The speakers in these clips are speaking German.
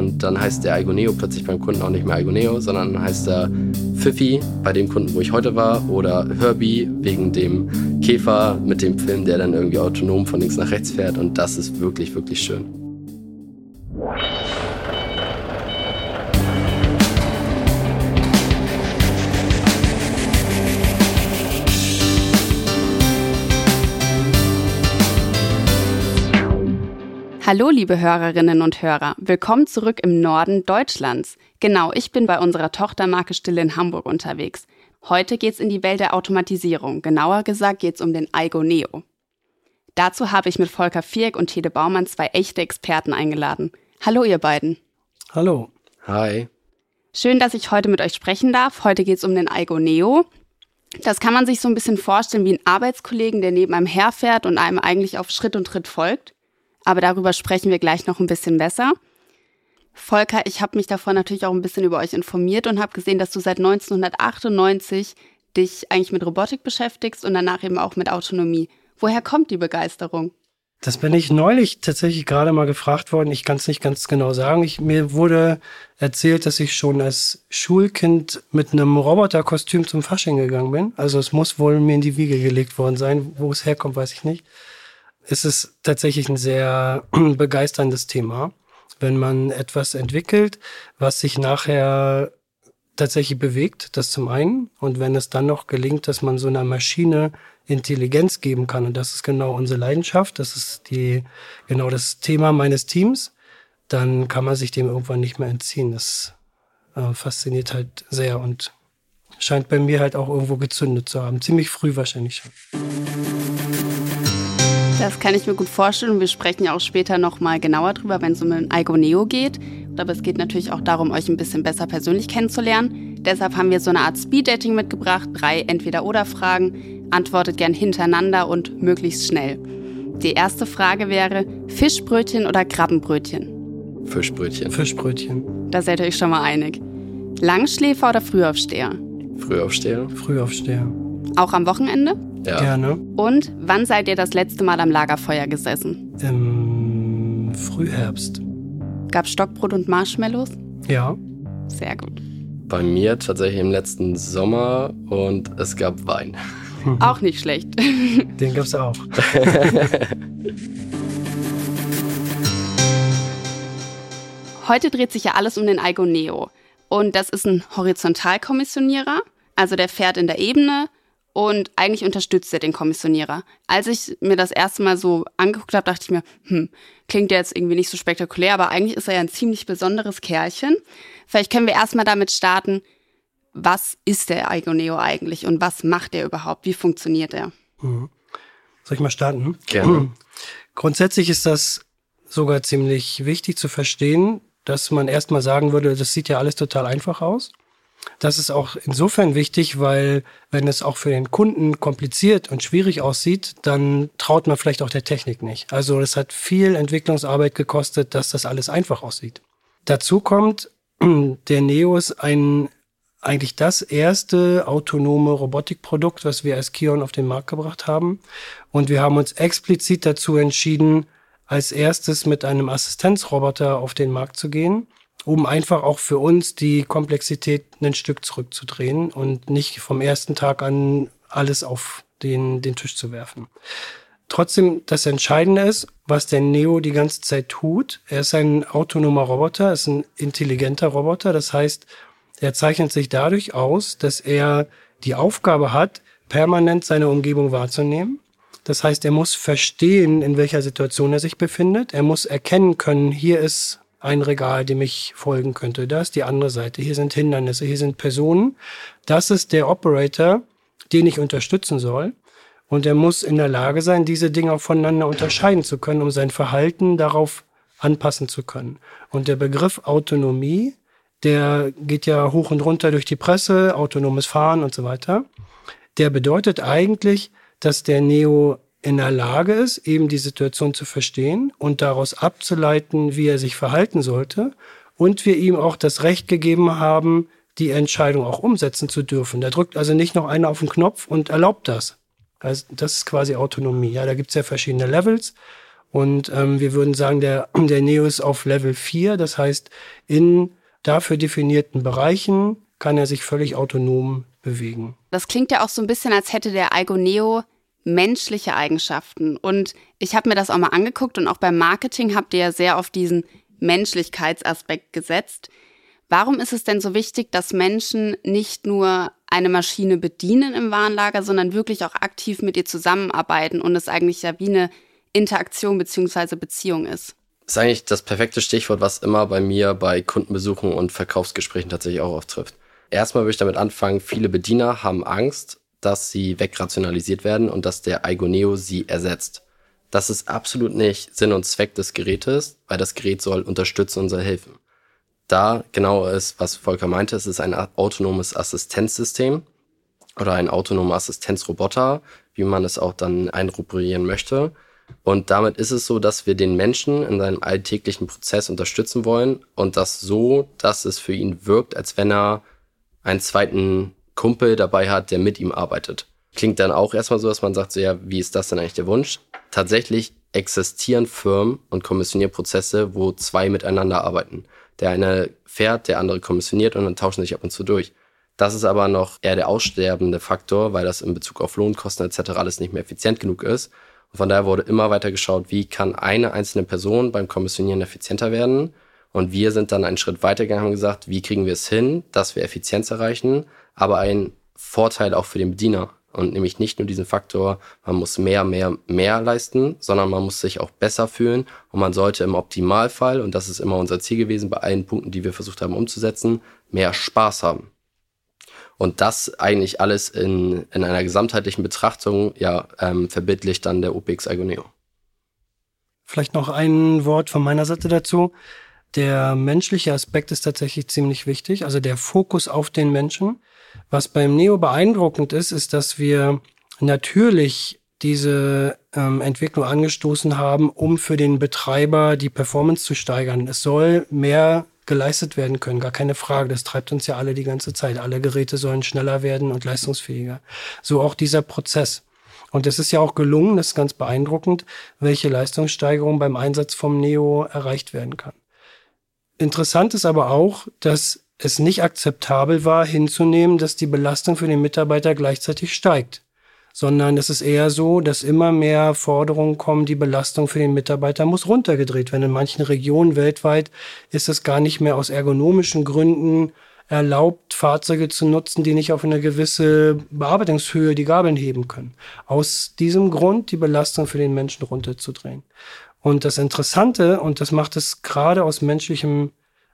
und dann heißt der Igoneo plötzlich beim Kunden auch nicht mehr Igoneo, sondern heißt er Pfiffi bei dem Kunden, wo ich heute war oder Herbie wegen dem Käfer mit dem Film, der dann irgendwie autonom von links nach rechts fährt und das ist wirklich, wirklich schön. Hallo, liebe Hörerinnen und Hörer. Willkommen zurück im Norden Deutschlands. Genau, ich bin bei unserer Tochtermarke Stille in Hamburg unterwegs. Heute geht's in die Welt der Automatisierung. Genauer gesagt geht's um den Aigo Neo. Dazu habe ich mit Volker Viereck und Tede Baumann zwei echte Experten eingeladen. Hallo, ihr beiden. Hallo. Hi. Schön, dass ich heute mit euch sprechen darf. Heute geht's um den Aigo Neo. Das kann man sich so ein bisschen vorstellen wie ein Arbeitskollegen, der neben einem herfährt und einem eigentlich auf Schritt und Tritt folgt aber darüber sprechen wir gleich noch ein bisschen besser. Volker, ich habe mich davor natürlich auch ein bisschen über euch informiert und habe gesehen, dass du seit 1998 dich eigentlich mit Robotik beschäftigst und danach eben auch mit Autonomie. Woher kommt die Begeisterung? Das bin ich neulich tatsächlich gerade mal gefragt worden. Ich kann es nicht ganz genau sagen. Ich, mir wurde erzählt, dass ich schon als Schulkind mit einem Roboterkostüm zum Fasching gegangen bin. Also es muss wohl mir in die Wiege gelegt worden sein. Wo es herkommt, weiß ich nicht ist es tatsächlich ein sehr begeisterndes Thema, wenn man etwas entwickelt, was sich nachher tatsächlich bewegt, das zum einen. Und wenn es dann noch gelingt, dass man so einer Maschine Intelligenz geben kann, und das ist genau unsere Leidenschaft, das ist die, genau das Thema meines Teams, dann kann man sich dem irgendwann nicht mehr entziehen. Das äh, fasziniert halt sehr und scheint bei mir halt auch irgendwo gezündet zu haben. Ziemlich früh wahrscheinlich schon. Das kann ich mir gut vorstellen und wir sprechen ja auch später nochmal genauer drüber, wenn es um ein Igoneo geht. Aber es geht natürlich auch darum, euch ein bisschen besser persönlich kennenzulernen. Deshalb haben wir so eine Art Speed-Dating mitgebracht, drei Entweder-Oder-Fragen. Antwortet gern hintereinander und möglichst schnell. Die erste Frage wäre, Fischbrötchen oder Krabbenbrötchen? Fischbrötchen. Fischbrötchen. Da seid ihr euch schon mal einig. Langschläfer oder Frühaufsteher? Frühaufsteher. Frühaufsteher. Auch am Wochenende? Ja. Gerne. Und wann seid ihr das letzte Mal am Lagerfeuer gesessen? Im Frühherbst. Gab Stockbrot und Marshmallows? Ja. Sehr gut. Bei mir tatsächlich im letzten Sommer und es gab Wein. Auch nicht schlecht. Den gab's auch. Heute dreht sich ja alles um den Aigo Neo. Und das ist ein Horizontalkommissionierer. Also der fährt in der Ebene, und eigentlich unterstützt er den Kommissionierer. Als ich mir das erste Mal so angeguckt habe, dachte ich mir, hm, klingt der jetzt irgendwie nicht so spektakulär, aber eigentlich ist er ja ein ziemlich besonderes Kerlchen. Vielleicht können wir erstmal damit starten, was ist der Igoneo eigentlich und was macht er überhaupt? Wie funktioniert er? Mhm. Soll ich mal starten? Gerne. Grundsätzlich ist das sogar ziemlich wichtig zu verstehen, dass man erstmal sagen würde, das sieht ja alles total einfach aus. Das ist auch insofern wichtig, weil wenn es auch für den Kunden kompliziert und schwierig aussieht, dann traut man vielleicht auch der Technik nicht. Also es hat viel Entwicklungsarbeit gekostet, dass das alles einfach aussieht. Dazu kommt, der Neo ist ein eigentlich das erste autonome Robotikprodukt, was wir als Kion auf den Markt gebracht haben. Und wir haben uns explizit dazu entschieden, als erstes mit einem Assistenzroboter auf den Markt zu gehen um einfach auch für uns die Komplexität ein Stück zurückzudrehen und nicht vom ersten Tag an alles auf den, den Tisch zu werfen. Trotzdem, das Entscheidende ist, was der Neo die ganze Zeit tut. Er ist ein autonomer Roboter, ist ein intelligenter Roboter. Das heißt, er zeichnet sich dadurch aus, dass er die Aufgabe hat, permanent seine Umgebung wahrzunehmen. Das heißt, er muss verstehen, in welcher Situation er sich befindet. Er muss erkennen können, hier ist ein Regal, dem ich folgen könnte. Da ist die andere Seite. Hier sind Hindernisse, hier sind Personen. Das ist der Operator, den ich unterstützen soll. Und er muss in der Lage sein, diese Dinge voneinander unterscheiden zu können, um sein Verhalten darauf anpassen zu können. Und der Begriff Autonomie, der geht ja hoch und runter durch die Presse, autonomes Fahren und so weiter. Der bedeutet eigentlich, dass der Neo in der Lage ist, eben die Situation zu verstehen und daraus abzuleiten, wie er sich verhalten sollte. Und wir ihm auch das Recht gegeben haben, die Entscheidung auch umsetzen zu dürfen. Da drückt also nicht noch einer auf den Knopf und erlaubt das. Also das ist quasi Autonomie. Ja, da gibt's ja verschiedene Levels. Und ähm, wir würden sagen, der, der Neo ist auf Level 4. Das heißt, in dafür definierten Bereichen kann er sich völlig autonom bewegen. Das klingt ja auch so ein bisschen, als hätte der Aigo Neo menschliche Eigenschaften. Und ich habe mir das auch mal angeguckt und auch beim Marketing habt ihr ja sehr auf diesen Menschlichkeitsaspekt gesetzt. Warum ist es denn so wichtig, dass Menschen nicht nur eine Maschine bedienen im Warenlager, sondern wirklich auch aktiv mit ihr zusammenarbeiten und es eigentlich ja wie eine Interaktion bzw. Beziehung ist? Das ist eigentlich das perfekte Stichwort, was immer bei mir bei Kundenbesuchen und Verkaufsgesprächen tatsächlich auch auftrifft. Erstmal würde ich damit anfangen, viele Bediener haben Angst, dass sie wegrationalisiert werden und dass der Igoneo sie ersetzt. Das ist absolut nicht Sinn und Zweck des Gerätes, weil das Gerät soll unterstützen und soll helfen da genau ist, was Volker meinte, es ist ein autonomes Assistenzsystem oder ein autonomer Assistenzroboter, wie man es auch dann einrubrieren möchte. Und damit ist es so, dass wir den Menschen in seinem alltäglichen Prozess unterstützen wollen und das so, dass es für ihn wirkt, als wenn er einen zweiten Kumpel dabei hat, der mit ihm arbeitet. Klingt dann auch erstmal so, dass man sagt, so ja, wie ist das denn eigentlich der Wunsch? Tatsächlich existieren Firmen und Kommissionierprozesse, wo zwei miteinander arbeiten. Der eine fährt, der andere kommissioniert und dann tauschen sich ab und zu durch. Das ist aber noch eher der aussterbende Faktor, weil das in Bezug auf Lohnkosten etc. alles nicht mehr effizient genug ist. Und von daher wurde immer weiter geschaut, wie kann eine einzelne Person beim Kommissionieren effizienter werden. Und wir sind dann einen Schritt weitergegangen und gesagt, wie kriegen wir es hin, dass wir Effizienz erreichen, aber einen Vorteil auch für den Bediener. Und nämlich nicht nur diesen Faktor, man muss mehr, mehr, mehr leisten, sondern man muss sich auch besser fühlen und man sollte im Optimalfall, und das ist immer unser Ziel gewesen bei allen Punkten, die wir versucht haben umzusetzen, mehr Spaß haben. Und das eigentlich alles in, in einer gesamtheitlichen Betrachtung, ja, ähm, verbildlicht dann der OPX Agoneo. Vielleicht noch ein Wort von meiner Seite dazu. Der menschliche Aspekt ist tatsächlich ziemlich wichtig, also der Fokus auf den Menschen. Was beim Neo beeindruckend ist, ist, dass wir natürlich diese ähm, Entwicklung angestoßen haben, um für den Betreiber die Performance zu steigern. Es soll mehr geleistet werden können, gar keine Frage. Das treibt uns ja alle die ganze Zeit. Alle Geräte sollen schneller werden und leistungsfähiger. So auch dieser Prozess. Und es ist ja auch gelungen, das ist ganz beeindruckend, welche Leistungssteigerung beim Einsatz vom Neo erreicht werden kann. Interessant ist aber auch, dass es nicht akzeptabel war, hinzunehmen, dass die Belastung für den Mitarbeiter gleichzeitig steigt, sondern es ist eher so, dass immer mehr Forderungen kommen, die Belastung für den Mitarbeiter muss runtergedreht werden. In manchen Regionen weltweit ist es gar nicht mehr aus ergonomischen Gründen erlaubt, Fahrzeuge zu nutzen, die nicht auf eine gewisse Bearbeitungshöhe die Gabeln heben können. Aus diesem Grund die Belastung für den Menschen runterzudrehen. Und das Interessante, und das macht es gerade aus menschlichem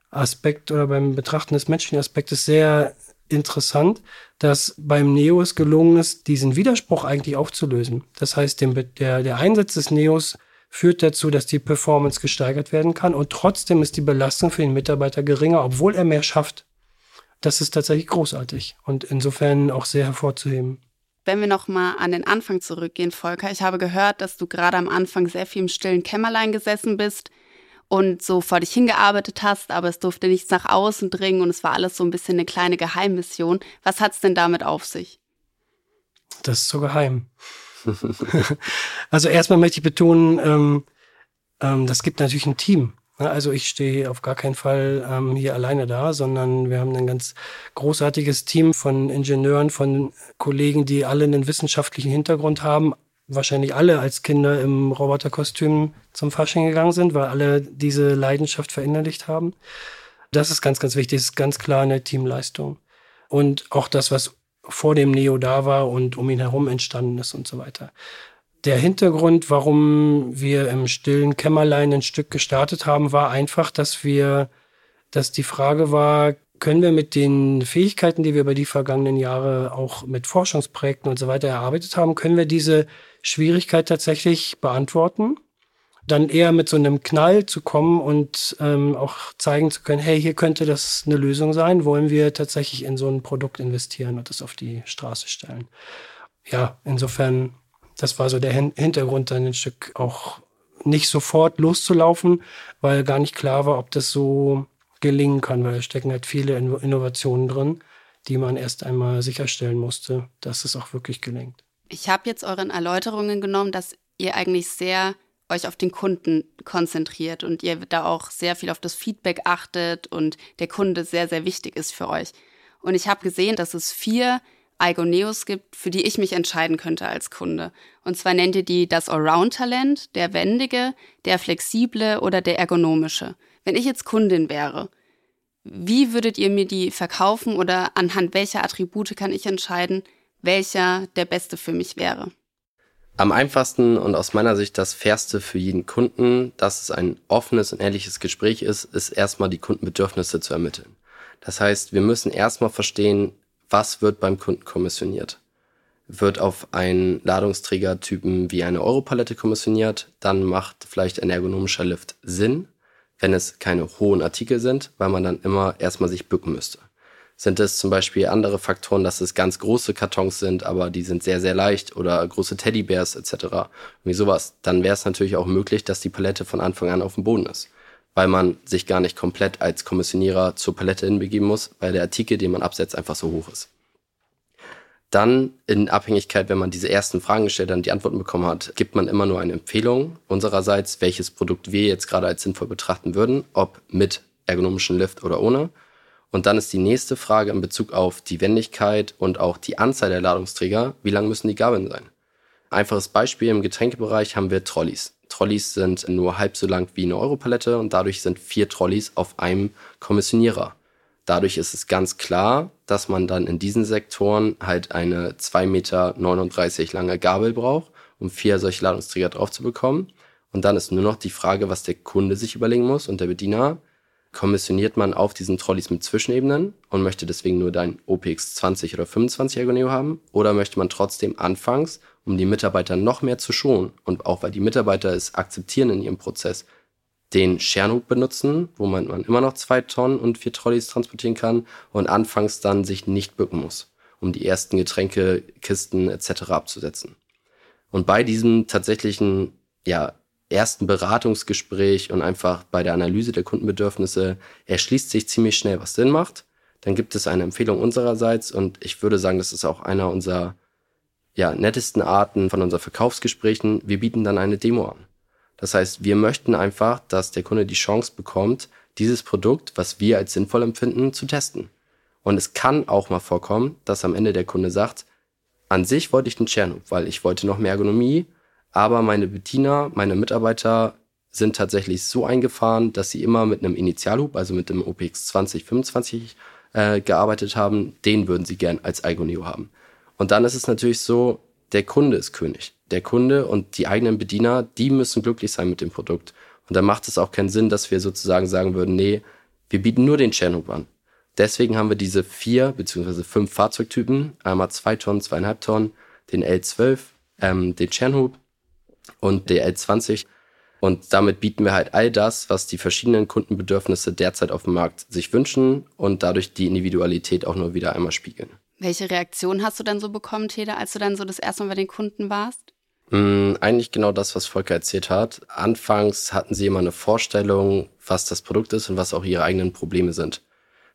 Aspekt oder beim Betrachten des menschlichen Aspektes sehr interessant, dass beim Neo es gelungen ist, diesen Widerspruch eigentlich aufzulösen. Das heißt, der, der Einsatz des Neos führt dazu, dass die Performance gesteigert werden kann und trotzdem ist die Belastung für den Mitarbeiter geringer, obwohl er mehr schafft. Das ist tatsächlich großartig und insofern auch sehr hervorzuheben. Wenn wir noch mal an den Anfang zurückgehen, Volker, ich habe gehört, dass du gerade am Anfang sehr viel im stillen Kämmerlein gesessen bist und so vor dich hingearbeitet hast, aber es durfte nichts nach außen dringen und es war alles so ein bisschen eine kleine Geheimmission. Was hat es denn damit auf sich? Das ist so geheim. also erstmal möchte ich betonen, ähm, ähm, das gibt natürlich ein Team. Also ich stehe auf gar keinen Fall ähm, hier alleine da, sondern wir haben ein ganz großartiges Team von Ingenieuren, von Kollegen, die alle einen wissenschaftlichen Hintergrund haben, wahrscheinlich alle als Kinder im Roboterkostüm zum Fasching gegangen sind, weil alle diese Leidenschaft verinnerlicht haben. Das ist ganz, ganz wichtig. Das ist ganz klar eine Teamleistung. Und auch das, was vor dem Neo da war und um ihn herum entstanden ist und so weiter. Der Hintergrund, warum wir im stillen Kämmerlein ein Stück gestartet haben, war einfach, dass wir, dass die Frage war, können wir mit den Fähigkeiten, die wir über die vergangenen Jahre auch mit Forschungsprojekten und so weiter erarbeitet haben, können wir diese Schwierigkeit tatsächlich beantworten. Dann eher mit so einem Knall zu kommen und ähm, auch zeigen zu können, hey, hier könnte das eine Lösung sein, wollen wir tatsächlich in so ein Produkt investieren und das auf die Straße stellen. Ja, insofern, das war so der Hintergrund, dann ein Stück auch nicht sofort loszulaufen, weil gar nicht klar war, ob das so gelingen kann, weil da stecken halt viele Innovationen drin, die man erst einmal sicherstellen musste, dass es auch wirklich gelingt. Ich habe jetzt euren Erläuterungen genommen, dass ihr eigentlich sehr euch auf den Kunden konzentriert und ihr da auch sehr viel auf das Feedback achtet und der Kunde sehr, sehr wichtig ist für euch. Und ich habe gesehen, dass es vier Igoneos gibt, für die ich mich entscheiden könnte als Kunde. Und zwar nennt ihr die das Allround-Talent, der wendige, der flexible oder der ergonomische. Wenn ich jetzt Kundin wäre, wie würdet ihr mir die verkaufen oder anhand welcher Attribute kann ich entscheiden, welcher der beste für mich wäre? Am einfachsten und aus meiner Sicht das Fairste für jeden Kunden, dass es ein offenes und ehrliches Gespräch ist, ist erstmal die Kundenbedürfnisse zu ermitteln. Das heißt, wir müssen erstmal verstehen, was wird beim Kunden kommissioniert. Wird auf einen Ladungsträgertypen wie eine Europalette kommissioniert, dann macht vielleicht ein ergonomischer Lift Sinn, wenn es keine hohen Artikel sind, weil man dann immer erstmal sich bücken müsste. Sind es zum Beispiel andere Faktoren, dass es ganz große Kartons sind, aber die sind sehr, sehr leicht oder große Teddybärs etc. Wie sowas, dann wäre es natürlich auch möglich, dass die Palette von Anfang an auf dem Boden ist. Weil man sich gar nicht komplett als Kommissionierer zur Palette hinbegeben muss, weil der Artikel, den man absetzt, einfach so hoch ist. Dann in Abhängigkeit, wenn man diese ersten Fragen gestellt hat und die Antworten bekommen hat, gibt man immer nur eine Empfehlung unsererseits, welches Produkt wir jetzt gerade als sinnvoll betrachten würden, ob mit ergonomischen Lift oder ohne. Und dann ist die nächste Frage in Bezug auf die Wendigkeit und auch die Anzahl der Ladungsträger. Wie lang müssen die Gabeln sein? Einfaches Beispiel, im Getränkebereich haben wir Trolleys. Trolleys sind nur halb so lang wie eine Europalette und dadurch sind vier Trolleys auf einem Kommissionierer. Dadurch ist es ganz klar, dass man dann in diesen Sektoren halt eine 2,39 Meter lange Gabel braucht, um vier solche Ladungsträger drauf zu bekommen. Und dann ist nur noch die Frage, was der Kunde sich überlegen muss und der Bediener, kommissioniert man auf diesen Trolleys mit Zwischenebenen und möchte deswegen nur dein OPX 20 oder 25 Ergoneo haben? Oder möchte man trotzdem anfangs, um die Mitarbeiter noch mehr zu schonen und auch weil die Mitarbeiter es akzeptieren in ihrem Prozess, den Schernhut benutzen, wo man, man immer noch zwei Tonnen und vier Trolleys transportieren kann und anfangs dann sich nicht bücken muss, um die ersten Getränke, Kisten etc. abzusetzen. Und bei diesem tatsächlichen ja, ersten Beratungsgespräch und einfach bei der Analyse der Kundenbedürfnisse erschließt sich ziemlich schnell, was Sinn macht. Dann gibt es eine Empfehlung unsererseits und ich würde sagen, das ist auch einer unserer ja, nettesten Arten von unseren Verkaufsgesprächen. Wir bieten dann eine Demo an. Das heißt, wir möchten einfach, dass der Kunde die Chance bekommt, dieses Produkt, was wir als sinnvoll empfinden, zu testen. Und es kann auch mal vorkommen, dass am Ende der Kunde sagt, an sich wollte ich den Chernoop, weil ich wollte noch mehr Ergonomie, aber meine Bediener, meine Mitarbeiter sind tatsächlich so eingefahren, dass sie immer mit einem Initialhub, also mit dem OPX 2025 äh, gearbeitet haben. Den würden sie gern als Igoneo haben. Und dann ist es natürlich so, der Kunde ist König. Der Kunde und die eigenen Bediener, die müssen glücklich sein mit dem Produkt. Und da macht es auch keinen Sinn, dass wir sozusagen sagen würden, nee, wir bieten nur den Chernobyl an. Deswegen haben wir diese vier beziehungsweise fünf Fahrzeugtypen, einmal zwei Tonnen, zweieinhalb Tonnen, den L12, ähm, den Chernobyl und der L20. Und damit bieten wir halt all das, was die verschiedenen Kundenbedürfnisse derzeit auf dem Markt sich wünschen und dadurch die Individualität auch nur wieder einmal spiegeln. Welche Reaktion hast du dann so bekommen, Teda, als du dann so das erste Mal bei den Kunden warst? Mm, eigentlich genau das, was Volker erzählt hat. Anfangs hatten sie immer eine Vorstellung, was das Produkt ist und was auch ihre eigenen Probleme sind.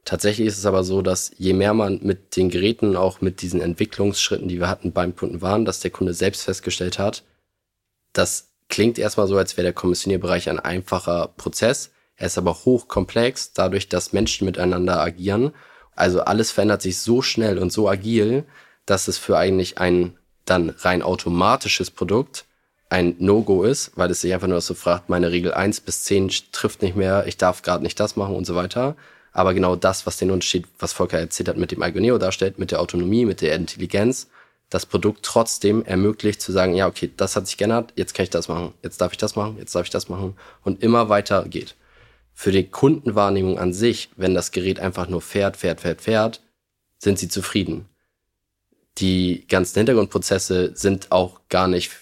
Tatsächlich ist es aber so, dass je mehr man mit den Geräten, auch mit diesen Entwicklungsschritten, die wir hatten beim Kunden waren, dass der Kunde selbst festgestellt hat, das klingt erstmal so, als wäre der Kommissionierbereich ein einfacher Prozess. Er ist aber hochkomplex, dadurch, dass Menschen miteinander agieren. Also alles verändert sich so schnell und so agil, dass es für eigentlich ein dann rein automatisches Produkt ein No-Go ist, weil es sich einfach nur so fragt, meine Regel 1 bis 10 trifft nicht mehr, ich darf gerade nicht das machen und so weiter. Aber genau das, was den Unterschied, was Volker erzählt hat, mit dem Igoneo darstellt, mit der Autonomie, mit der Intelligenz, das Produkt trotzdem ermöglicht zu sagen, ja, okay, das hat sich geändert, jetzt kann ich das machen, jetzt darf ich das machen, jetzt darf ich das machen und immer weiter geht. Für die Kundenwahrnehmung an sich, wenn das Gerät einfach nur fährt, fährt, fährt, fährt, sind sie zufrieden. Die ganzen Hintergrundprozesse sind auch gar nicht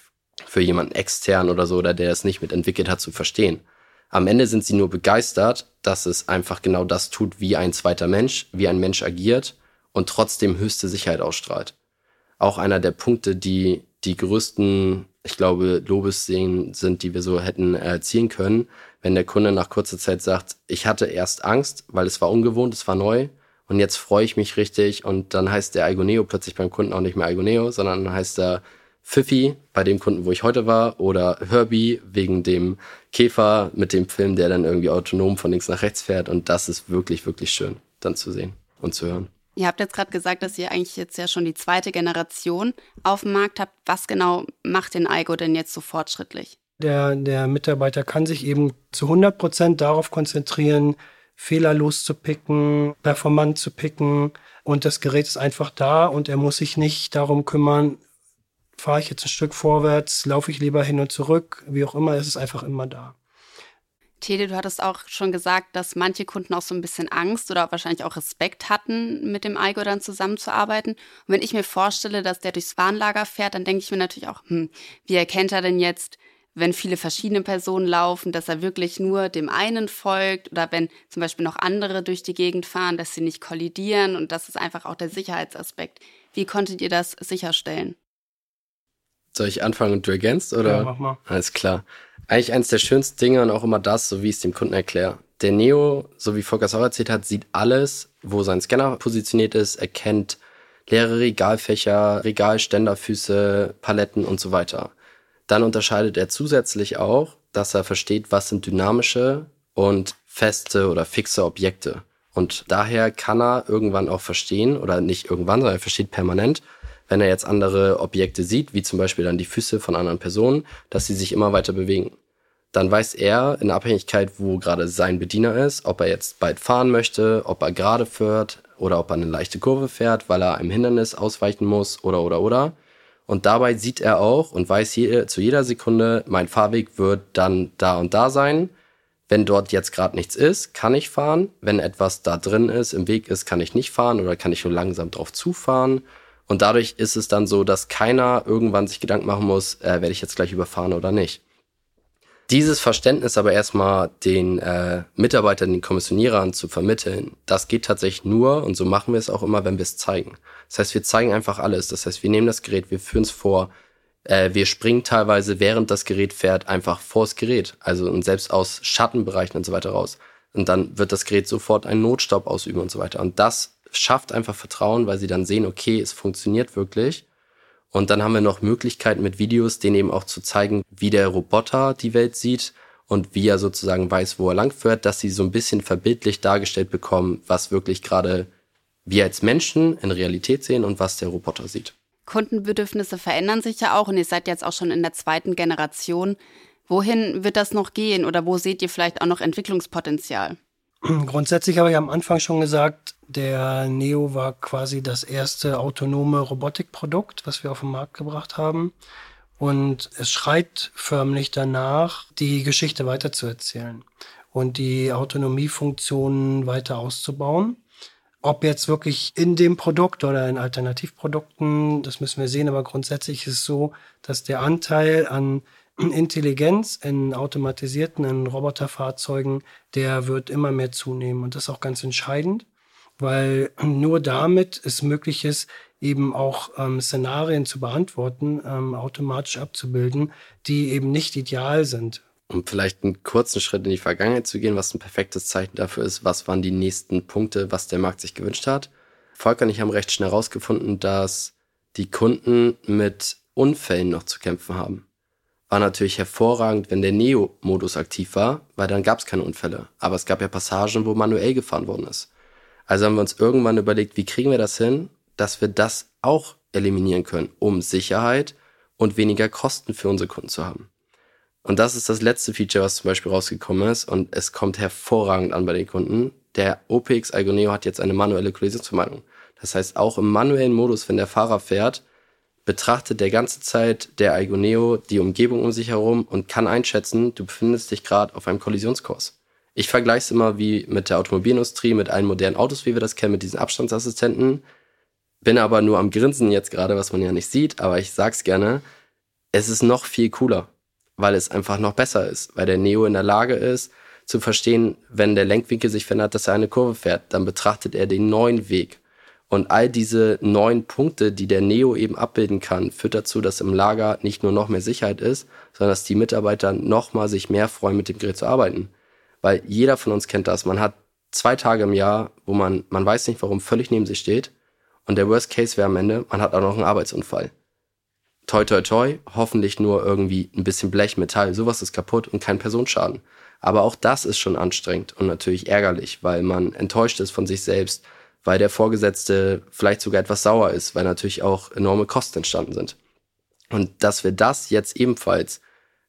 für jemanden extern oder so oder der es nicht mitentwickelt hat zu verstehen. Am Ende sind sie nur begeistert, dass es einfach genau das tut, wie ein zweiter Mensch, wie ein Mensch agiert und trotzdem höchste Sicherheit ausstrahlt auch einer der Punkte, die die größten, ich glaube, Lobessehen sind, die wir so hätten erzielen können, wenn der Kunde nach kurzer Zeit sagt, ich hatte erst Angst, weil es war ungewohnt, es war neu und jetzt freue ich mich richtig und dann heißt der Igoneo plötzlich beim Kunden auch nicht mehr Igoneo, sondern dann heißt er Fifi bei dem Kunden, wo ich heute war, oder Herbie wegen dem Käfer mit dem Film, der dann irgendwie autonom von links nach rechts fährt. Und das ist wirklich, wirklich schön dann zu sehen und zu hören. Ihr habt jetzt gerade gesagt, dass ihr eigentlich jetzt ja schon die zweite Generation auf dem Markt habt. Was genau macht den Aigo denn jetzt so fortschrittlich? Der, der Mitarbeiter kann sich eben zu 100 Prozent darauf konzentrieren, fehlerlos zu picken, performant zu picken. Und das Gerät ist einfach da und er muss sich nicht darum kümmern, fahre ich jetzt ein Stück vorwärts, laufe ich lieber hin und zurück, wie auch immer, es ist einfach immer da. Tede, du hattest auch schon gesagt, dass manche Kunden auch so ein bisschen Angst oder wahrscheinlich auch Respekt hatten, mit dem Aigo dann zusammenzuarbeiten. Und wenn ich mir vorstelle, dass der durchs Warnlager fährt, dann denke ich mir natürlich auch, hm, wie erkennt er denn jetzt, wenn viele verschiedene Personen laufen, dass er wirklich nur dem einen folgt oder wenn zum Beispiel noch andere durch die Gegend fahren, dass sie nicht kollidieren und das ist einfach auch der Sicherheitsaspekt. Wie konntet ihr das sicherstellen? Soll ich anfangen und du ergänzt? Oder? Ja, mach mal. Alles klar. Eigentlich eines der schönsten Dinge und auch immer das, so wie ich es dem Kunden erkläre. Der Neo, so wie Volker auch erzählt hat, sieht alles, wo sein Scanner positioniert ist, erkennt leere Regalfächer, Regalständerfüße, Paletten und so weiter. Dann unterscheidet er zusätzlich auch, dass er versteht, was sind dynamische und feste oder fixe Objekte. Und daher kann er irgendwann auch verstehen, oder nicht irgendwann, sondern er versteht permanent, wenn er jetzt andere Objekte sieht, wie zum Beispiel dann die Füße von anderen Personen, dass sie sich immer weiter bewegen. Dann weiß er in Abhängigkeit, wo gerade sein Bediener ist, ob er jetzt bald fahren möchte, ob er gerade fährt oder ob er eine leichte Kurve fährt, weil er einem Hindernis ausweichen muss oder oder oder. Und dabei sieht er auch und weiß je, zu jeder Sekunde, mein Fahrweg wird dann da und da sein. Wenn dort jetzt gerade nichts ist, kann ich fahren. Wenn etwas da drin ist, im Weg ist, kann ich nicht fahren oder kann ich nur langsam drauf zufahren. Und dadurch ist es dann so, dass keiner irgendwann sich Gedanken machen muss, äh, werde ich jetzt gleich überfahren oder nicht. Dieses Verständnis aber erstmal den äh, Mitarbeitern, den Kommissionierern zu vermitteln, das geht tatsächlich nur, und so machen wir es auch immer, wenn wir es zeigen. Das heißt, wir zeigen einfach alles. Das heißt, wir nehmen das Gerät, wir führen es vor, äh, wir springen teilweise, während das Gerät fährt, einfach vors Gerät. Also und selbst aus Schattenbereichen und so weiter raus. Und dann wird das Gerät sofort einen Notstaub ausüben und so weiter. Und das schafft einfach Vertrauen, weil sie dann sehen, okay, es funktioniert wirklich. Und dann haben wir noch Möglichkeiten mit Videos, denen eben auch zu zeigen, wie der Roboter die Welt sieht und wie er sozusagen weiß, wo er langfährt, dass sie so ein bisschen verbildlich dargestellt bekommen, was wirklich gerade wir als Menschen in Realität sehen und was der Roboter sieht. Kundenbedürfnisse verändern sich ja auch und ihr seid jetzt auch schon in der zweiten Generation. Wohin wird das noch gehen oder wo seht ihr vielleicht auch noch Entwicklungspotenzial? Grundsätzlich habe ich am Anfang schon gesagt, der Neo war quasi das erste autonome Robotikprodukt, was wir auf den Markt gebracht haben. Und es schreit förmlich danach, die Geschichte weiterzuerzählen und die Autonomiefunktionen weiter auszubauen. Ob jetzt wirklich in dem Produkt oder in Alternativprodukten, das müssen wir sehen, aber grundsätzlich ist es so, dass der Anteil an Intelligenz in automatisierten, in Roboterfahrzeugen, der wird immer mehr zunehmen. Und das ist auch ganz entscheidend, weil nur damit es möglich ist, eben auch ähm, Szenarien zu beantworten, ähm, automatisch abzubilden, die eben nicht ideal sind. Um vielleicht einen kurzen Schritt in die Vergangenheit zu gehen, was ein perfektes Zeichen dafür ist, was waren die nächsten Punkte, was der Markt sich gewünscht hat. Volker und ich haben recht schnell herausgefunden, dass die Kunden mit Unfällen noch zu kämpfen haben war natürlich hervorragend, wenn der Neo-Modus aktiv war, weil dann gab es keine Unfälle. Aber es gab ja Passagen, wo manuell gefahren worden ist. Also haben wir uns irgendwann überlegt, wie kriegen wir das hin, dass wir das auch eliminieren können, um Sicherheit und weniger Kosten für unsere Kunden zu haben. Und das ist das letzte Feature, was zum Beispiel rausgekommen ist und es kommt hervorragend an bei den Kunden. Der OPX Algoneo hat jetzt eine manuelle Kollisionsvermeidung. Das heißt, auch im manuellen Modus, wenn der Fahrer fährt, betrachtet der ganze Zeit der Igoneo die Umgebung um sich herum und kann einschätzen, du befindest dich gerade auf einem Kollisionskurs. Ich vergleiche es immer wie mit der Automobilindustrie, mit allen modernen Autos, wie wir das kennen, mit diesen Abstandsassistenten. Bin aber nur am Grinsen jetzt gerade, was man ja nicht sieht, aber ich sag's gerne. Es ist noch viel cooler, weil es einfach noch besser ist, weil der Neo in der Lage ist, zu verstehen, wenn der Lenkwinkel sich verändert, dass er eine Kurve fährt, dann betrachtet er den neuen Weg und all diese neun Punkte, die der Neo eben abbilden kann, führt dazu, dass im Lager nicht nur noch mehr Sicherheit ist, sondern dass die Mitarbeiter noch mal sich mehr freuen, mit dem Gerät zu arbeiten. Weil jeder von uns kennt das. Man hat zwei Tage im Jahr, wo man, man weiß nicht warum, völlig neben sich steht. Und der Worst Case wäre am Ende, man hat auch noch einen Arbeitsunfall. toi toi toi, hoffentlich nur irgendwie ein bisschen Blech, Metall, sowas ist kaputt und kein Personenschaden. Aber auch das ist schon anstrengend und natürlich ärgerlich, weil man enttäuscht ist von sich selbst, weil der Vorgesetzte vielleicht sogar etwas sauer ist, weil natürlich auch enorme Kosten entstanden sind. Und dass wir das jetzt ebenfalls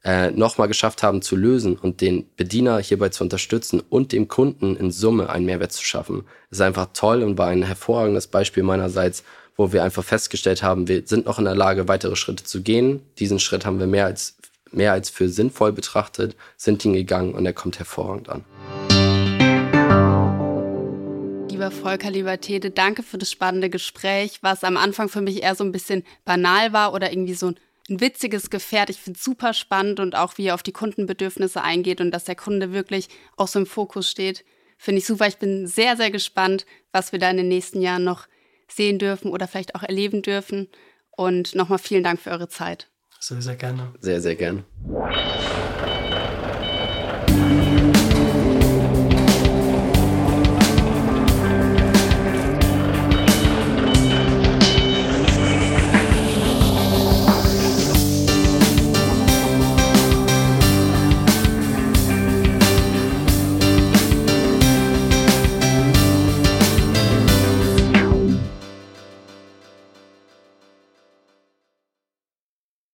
äh, nochmal geschafft haben zu lösen und den Bediener hierbei zu unterstützen und dem Kunden in Summe einen Mehrwert zu schaffen, ist einfach toll und war ein hervorragendes Beispiel meinerseits, wo wir einfach festgestellt haben, wir sind noch in der Lage, weitere Schritte zu gehen. Diesen Schritt haben wir mehr als, mehr als für sinnvoll betrachtet, sind ihn gegangen und er kommt hervorragend an. Lieber Volker, lieber Tede, danke für das spannende Gespräch, was am Anfang für mich eher so ein bisschen banal war oder irgendwie so ein ein witziges Gefährt. Ich finde es super spannend und auch wie er auf die Kundenbedürfnisse eingeht und dass der Kunde wirklich auch so im Fokus steht. Finde ich super. Ich bin sehr, sehr gespannt, was wir da in den nächsten Jahren noch sehen dürfen oder vielleicht auch erleben dürfen. Und nochmal vielen Dank für eure Zeit. Sehr, sehr gerne. Sehr, sehr gerne.